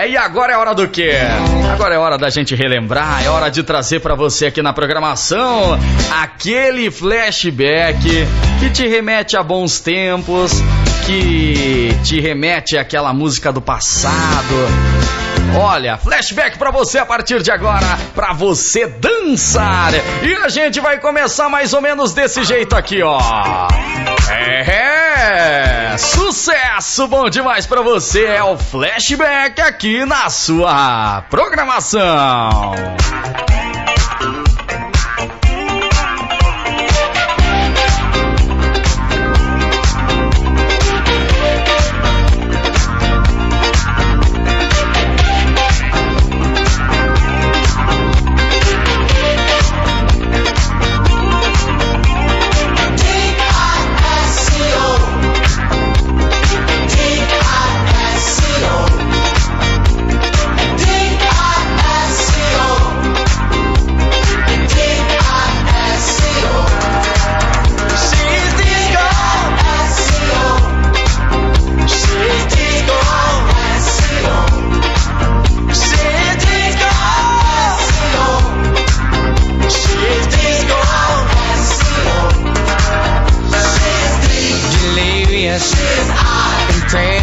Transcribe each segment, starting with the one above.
É, e agora é hora do quê? Agora é hora da gente relembrar, é hora de trazer para você aqui na programação aquele flashback que te remete a bons tempos, que te remete àquela música do passado. Olha, flashback para você a partir de agora, para você dançar. E a gente vai começar mais ou menos desse jeito aqui, ó. É, sucesso bom demais para você. É o flashback aqui na sua programação.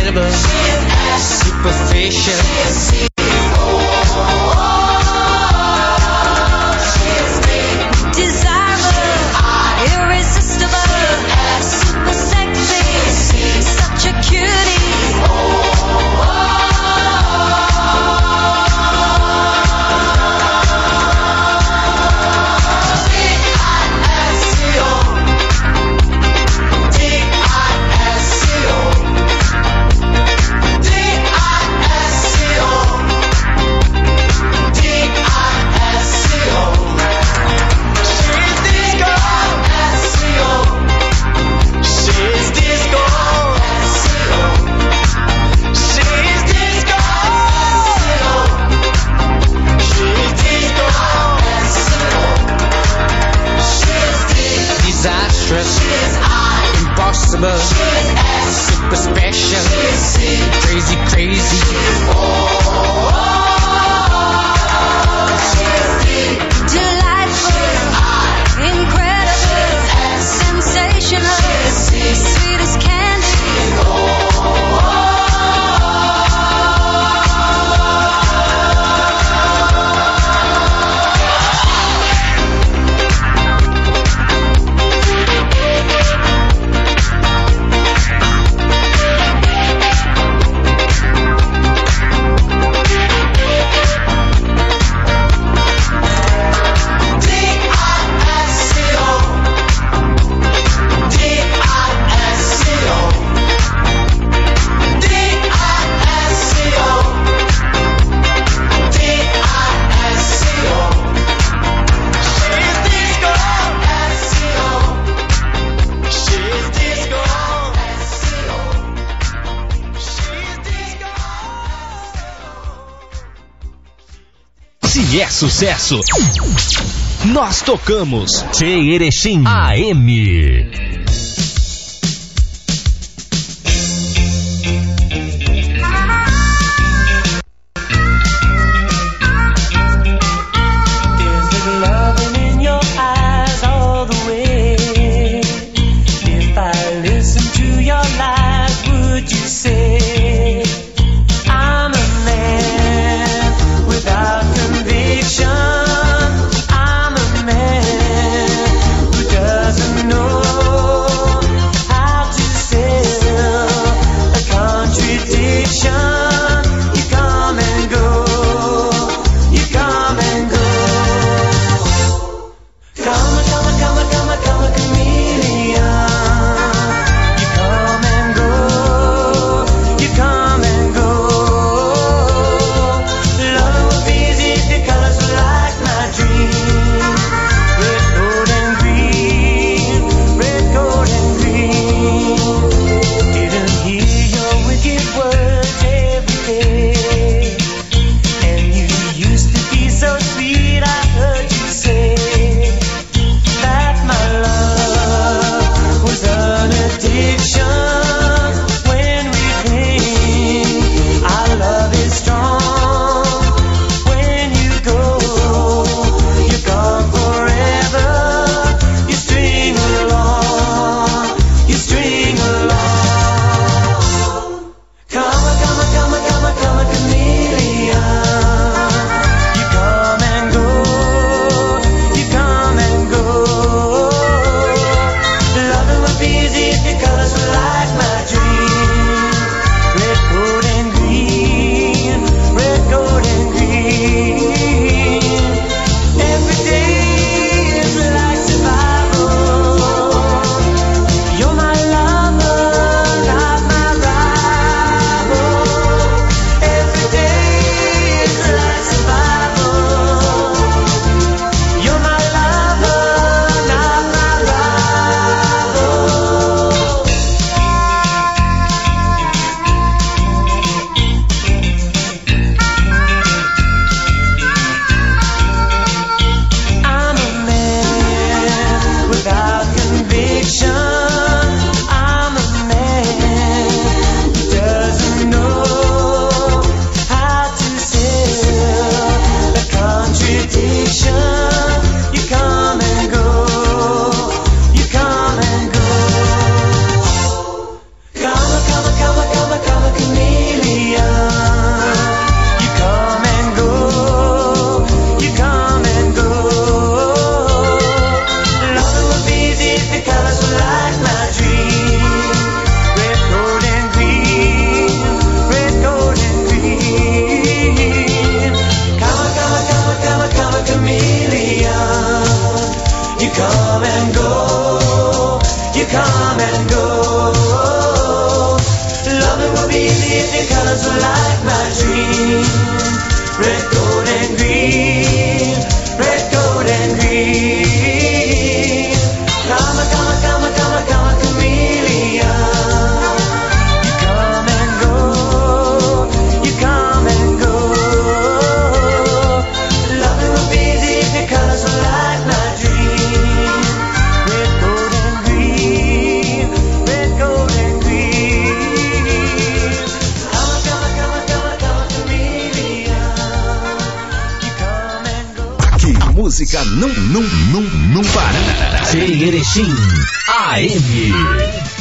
incredible, superficial. Sucesso. Nós tocamos Che Erechim AM. Não, não, não, não para. Erechim AM.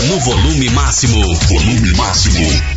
No volume máximo. Volume máximo.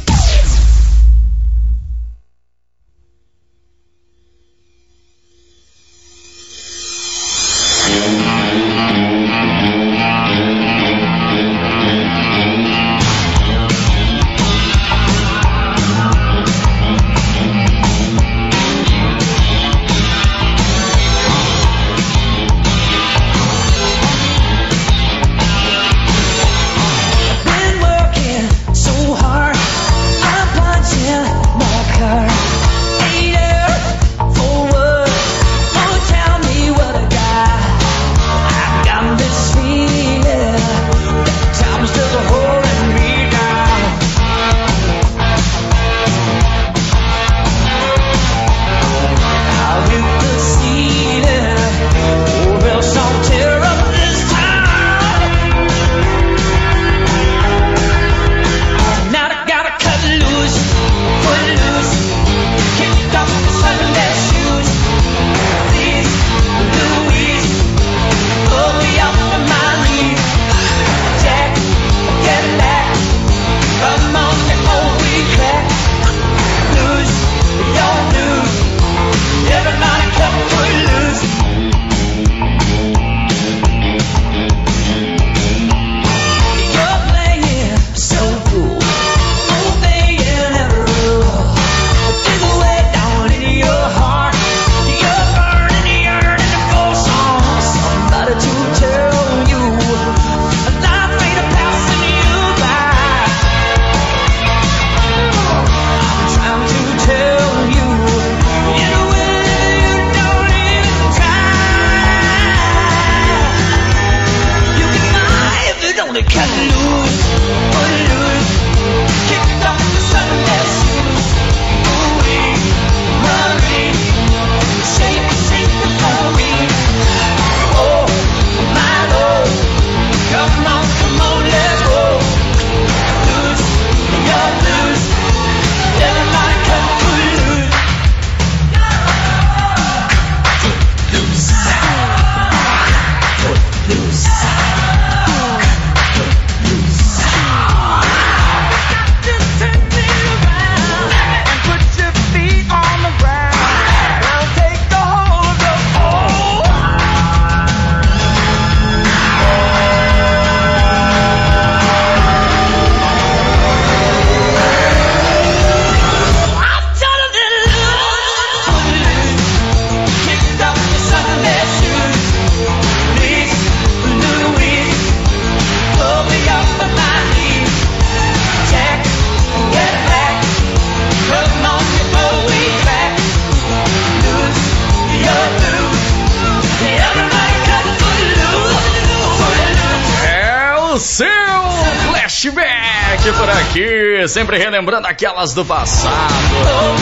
Por aqui, sempre relembrando aquelas do passado.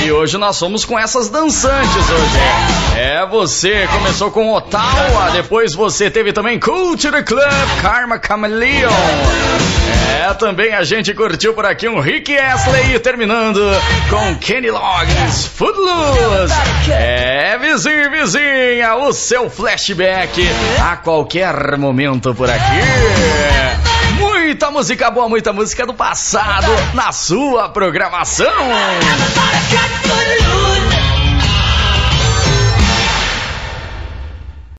E hoje nós somos com essas dançantes hoje. É, você começou com Ottawa, depois você teve também Culture Club, Karma Chameleon. É, também a gente curtiu por aqui um Rick Astley, terminando com Kenny Loggins, Footloose. É, vizinho, vizinha, o seu flashback a qualquer momento por aqui. Muita música boa, muita música do passado na sua programação.